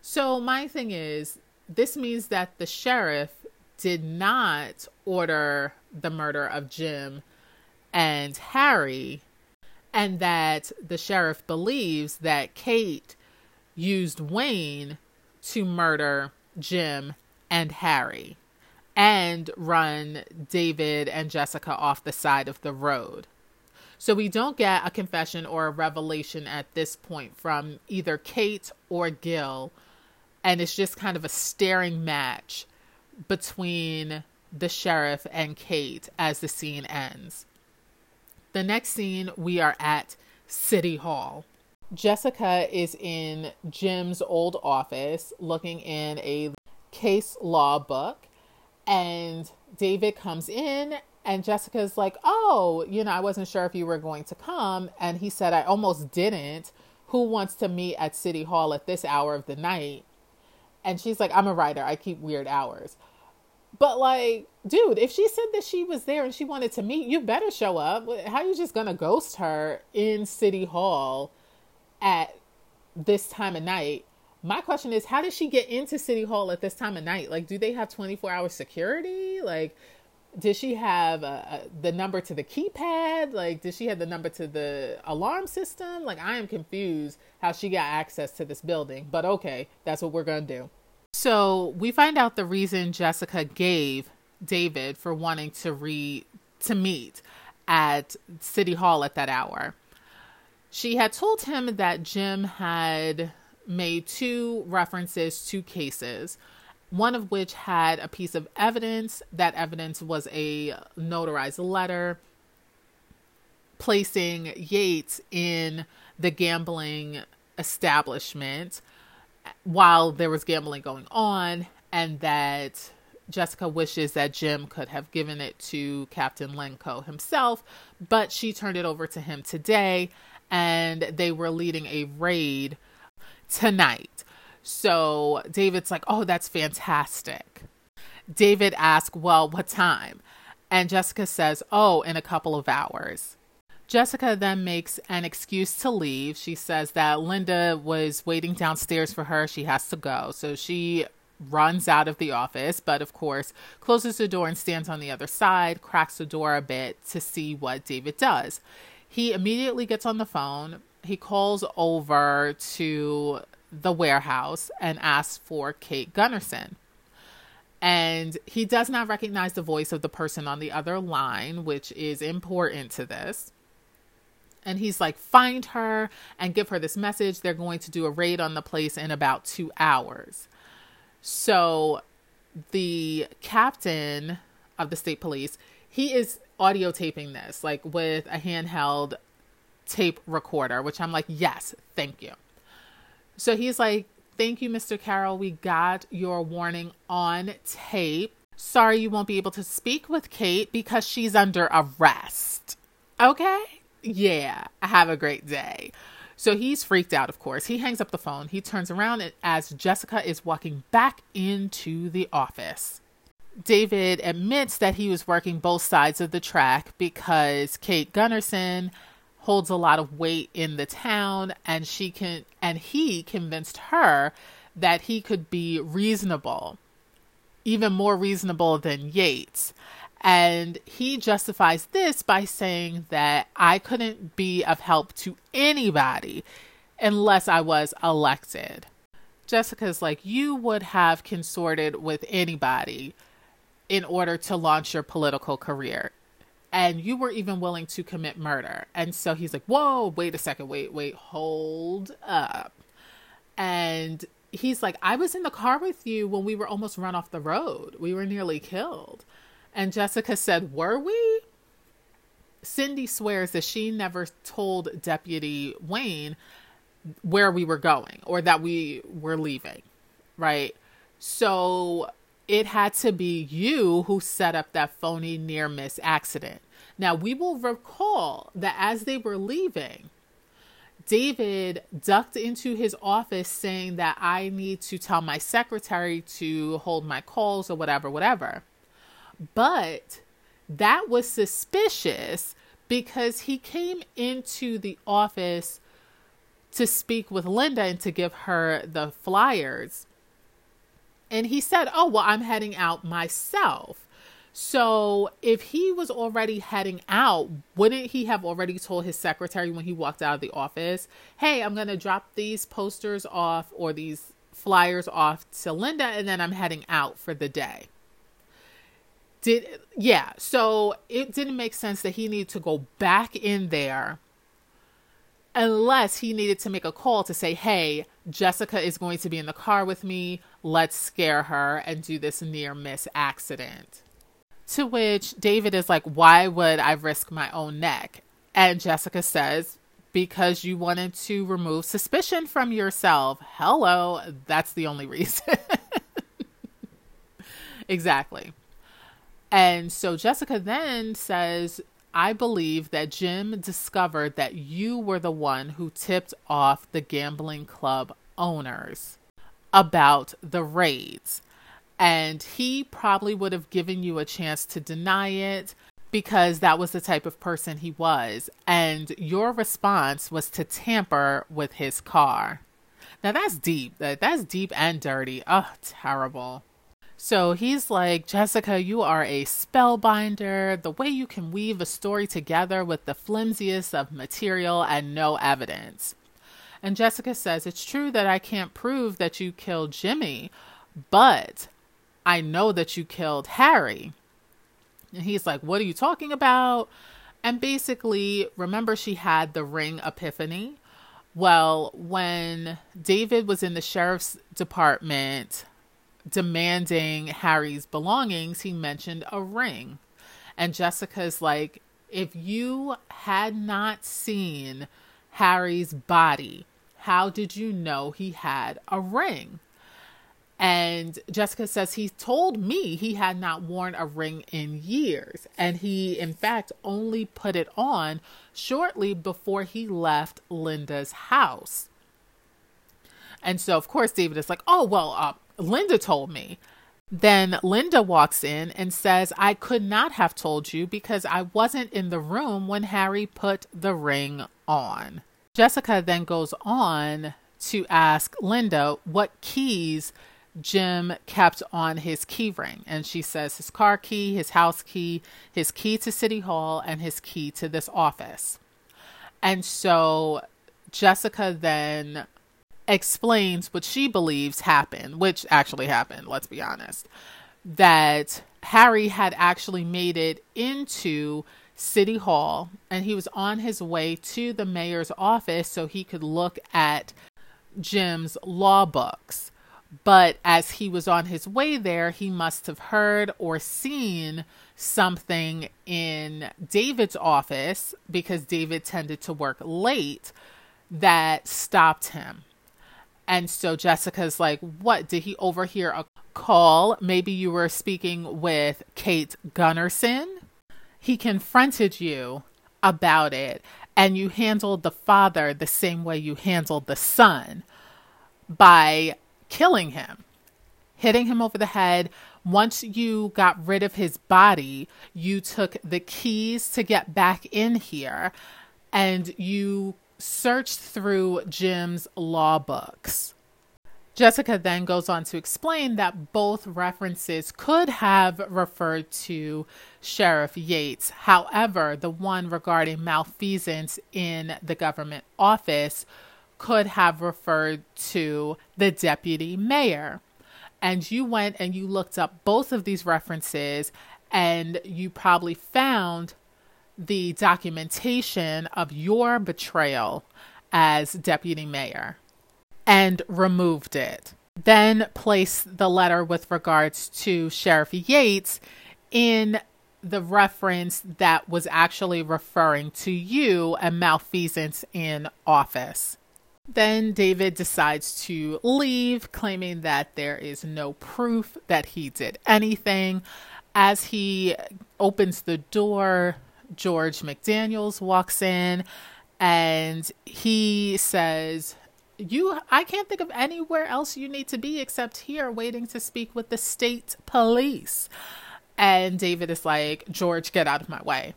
So my thing is, this means that the sheriff did not order the murder of Jim and Harry, and that the sheriff believes that Kate used Wayne to murder Jim and Harry and run David and Jessica off the side of the road. So we don't get a confession or a revelation at this point from either Kate or Gil. And it's just kind of a staring match between the sheriff and Kate as the scene ends. The next scene, we are at City Hall. Jessica is in Jim's old office looking in a case law book, and David comes in and Jessica's like, Oh, you know, I wasn't sure if you were going to come. And he said, I almost didn't. Who wants to meet at City Hall at this hour of the night? And she's like, I'm a writer. I keep weird hours. But like, dude, if she said that she was there and she wanted to meet, you better show up. How you just gonna ghost her in City Hall at this time of night? My question is, how did she get into City Hall at this time of night? Like, do they have 24 hour security? Like, did she have uh, the number to the keypad? Like, did she have the number to the alarm system? Like, I am confused how she got access to this building, but okay, that's what we're going to do. So we find out the reason Jessica gave David for wanting to re to meet at City Hall at that hour. She had told him that Jim had made two references to cases one of which had a piece of evidence. That evidence was a notarized letter placing Yates in the gambling establishment. while there was gambling going on, and that Jessica wishes that Jim could have given it to Captain Lenko himself, but she turned it over to him today, and they were leading a raid tonight. So David's like, Oh, that's fantastic. David asks, Well, what time? And Jessica says, Oh, in a couple of hours. Jessica then makes an excuse to leave. She says that Linda was waiting downstairs for her. She has to go. So she runs out of the office, but of course, closes the door and stands on the other side, cracks the door a bit to see what David does. He immediately gets on the phone. He calls over to the warehouse and asks for Kate Gunnarsson. And he does not recognize the voice of the person on the other line, which is important to this and he's like, find her and give her this message. They're going to do a raid on the place in about two hours. So the captain of the state police, he is audio taping this, like with a handheld tape recorder, which I'm like, yes, thank you. So he's like, thank you, Mr. Carroll. We got your warning on tape. Sorry you won't be able to speak with Kate because she's under arrest. Okay? yeah, have a great day. So he's freaked out, of course. He hangs up the phone. He turns around as Jessica is walking back into the office. David admits that he was working both sides of the track because Kate Gunnarsson holds a lot of weight in the town and she can and he convinced her that he could be reasonable even more reasonable than Yates and he justifies this by saying that I couldn't be of help to anybody unless I was elected. Jessica's like, You would have consorted with anybody in order to launch your political career. And you were even willing to commit murder. And so he's like, Whoa, wait a second, wait, wait, hold up. And he's like, I was in the car with you when we were almost run off the road. We were nearly killed. And Jessica said, Were we? Cindy swears that she never told Deputy Wayne where we were going or that we were leaving, right? So it had to be you who set up that phony near miss accident. Now, we will recall that as they were leaving, David ducked into his office saying that I need to tell my secretary to hold my calls or whatever, whatever. But that was suspicious because he came into the office to speak with Linda and to give her the flyers. And he said, Oh, well, I'm heading out myself. So if he was already heading out, wouldn't he have already told his secretary when he walked out of the office, Hey, I'm going to drop these posters off or these flyers off to Linda, and then I'm heading out for the day? did yeah so it didn't make sense that he needed to go back in there unless he needed to make a call to say hey jessica is going to be in the car with me let's scare her and do this near miss accident. To which david is like why would i risk my own neck? And jessica says because you wanted to remove suspicion from yourself. Hello that's the only reason. Exactly. And so Jessica then says, I believe that Jim discovered that you were the one who tipped off the gambling club owners about the raids. And he probably would have given you a chance to deny it because that was the type of person he was. And your response was to tamper with his car. Now that's deep. That's deep and dirty. Oh, terrible. So he's like, Jessica, you are a spellbinder. The way you can weave a story together with the flimsiest of material and no evidence. And Jessica says, It's true that I can't prove that you killed Jimmy, but I know that you killed Harry. And he's like, What are you talking about? And basically, remember, she had the ring epiphany. Well, when David was in the sheriff's department demanding Harry's belongings, he mentioned a ring. And Jessica's like, if you had not seen Harry's body, How did you know he had a ring? And Jessica says he told me he had not worn a ring in years. And he, in fact, only put it on shortly before he left Linda's house. And so, of course, David is like, oh, well, uh, Linda told me. Then Linda walks in and says, I could not have told you because I wasn't in the room when Harry put the ring on. Jessica then goes on to ask Linda what keys Jim kept on his key ring. And she says his car key, his house key, his key to City Hall, and his key to this office. And so Jessica then explains what she believes happened, which actually happened, let's be honest, that Harry had actually made it into City Hall and he was on his way to the mayor's office so he could look at Jim's law books. But as he was on his way there, he must have heard or seen something in David's office because David tended to work late that stopped him. And so Jessica's like, What? Did he overhear a call? Maybe you were speaking with Kate Gunnarsson. He confronted you about it, and you handled the father the same way you handled the son by killing him, hitting him over the head. Once you got rid of his body, you took the keys to get back in here and you searched through Jim's law books. Jessica then goes on to explain that both references could have referred to Sheriff Yates. However, the one regarding malfeasance in the government office could have referred to the deputy mayor. And you went and you looked up both of these references, and you probably found the documentation of your betrayal as deputy mayor and removed it. Then placed the letter with regards to Sheriff Yates in the reference that was actually referring to you and malfeasance in office. Then David decides to leave, claiming that there is no proof that he did anything. As he opens the door, George McDaniels walks in and he says, you I can't think of anywhere else you need to be except here waiting to speak with the state police. And David is like, George, get out of my way.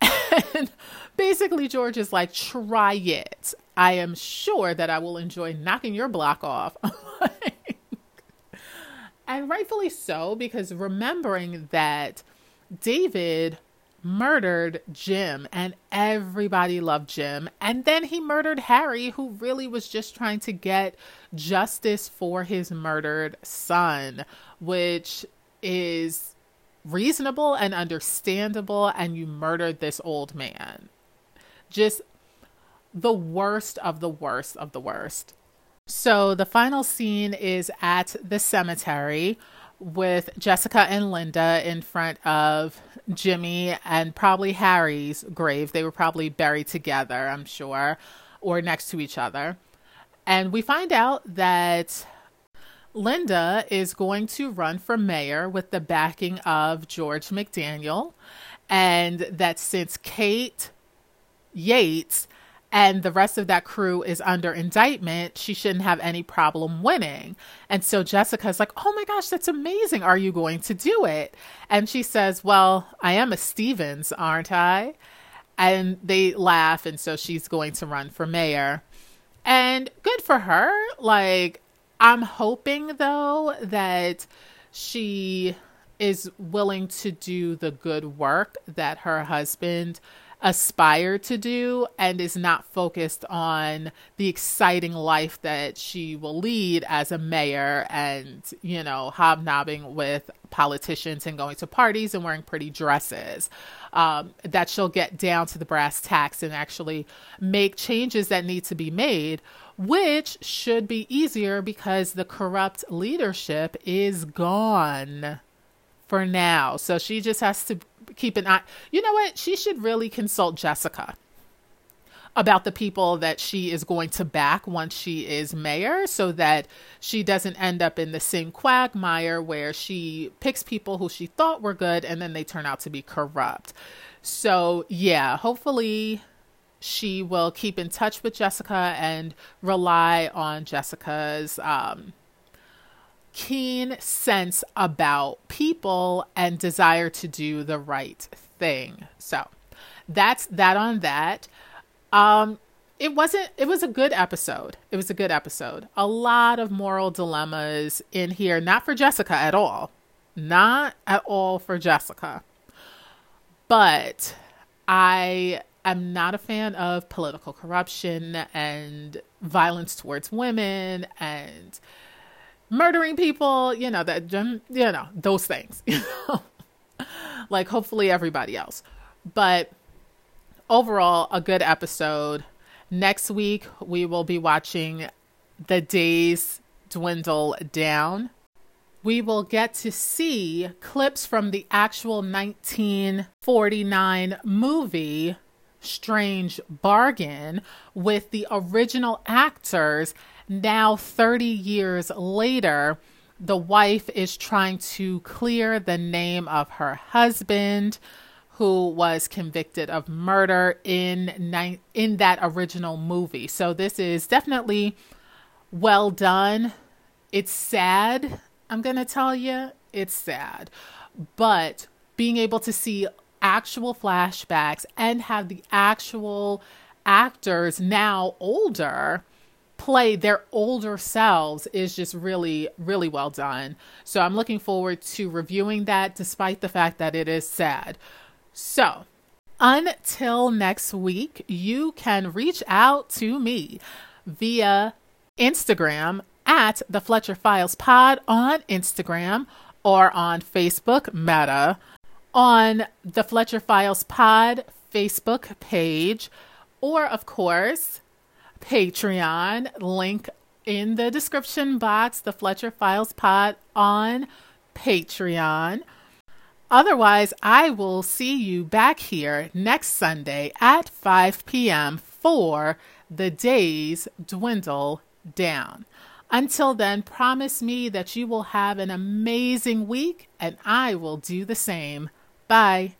And basically, George is like, try it. I am sure that I will enjoy knocking your block off. and rightfully so, because remembering that David murdered Jim and everybody loved Jim. And then he murdered Harry, who really was just trying to get justice for his murdered son, which is reasonable and understandable. And you murdered this old man. Just the worst of the worst of the worst. So the final scene is at the cemetery with Jessica and Linda in front of Jimmy and probably Harry's grave. They were probably buried together, I'm sure, or next to each other. And we find out that Linda is going to run for mayor with the backing of George McDaniel. And that since Kate Yates and the rest of that crew is under indictment, she shouldn't have any problem winning. And so Jessica's like, Oh my gosh, that's amazing. Are you going to do it? And she says, Well, I am a Stevens, aren't I? And they laugh. And so she's going to run for mayor. And good for her. Like, I'm hoping though that she is willing to do the good work that her husband aspire to do and is not focused on the exciting life that she will lead as a mayor and, you know, hobnobbing with politicians and going to parties and wearing pretty dresses. Um, that she'll get down to the brass tacks and actually make changes that need to be made, which should be easier because the corrupt leadership is gone for now. So she just has to keep an eye. You know what? She should really consult Jessica about the people that she is going to back once she is mayor so that she doesn't end up in the same quagmire where she picks people who she thought were good and then they turn out to be corrupt. So, yeah, hopefully she will keep in touch with Jessica and rely on Jessica's um, keen sense about people and desire to do the right thing. So, that's that on that. Um, it wasn't it was a good episode it was a good episode a lot of moral dilemmas in here not for jessica at all not at all for jessica but i am not a fan of political corruption and violence towards women and murdering people you know that you know those things like hopefully everybody else but overall, a good episode. Next week, we will be watching The Days Dwindle Down. We will get to see clips from the actual 1949 movie Strange Bargain with the original actors. Now, 30 years later, the wife is trying to clear the name of her husband who was convicted of murder in in that original movie. So this is definitely well done. It's sad, I'm going to tell you. It's sad. But being able to see actual flashbacks and have the actual actors now older play their older selves is just really really well done. So I'm looking forward to reviewing that despite the fact that it is sad. So, until next week, you can reach out to me via Instagram at the Fletcher Files Pod on Instagram or on Facebook Meta on the Fletcher Files Pod Facebook page or of course Patreon link in the description box the Fletcher Files Pod on Patreon Otherwise, I will see you back here next Sunday at 5 p.m. for The Days Dwindle Down. Until then, promise me that you will have an amazing week and I will do the same. Bye.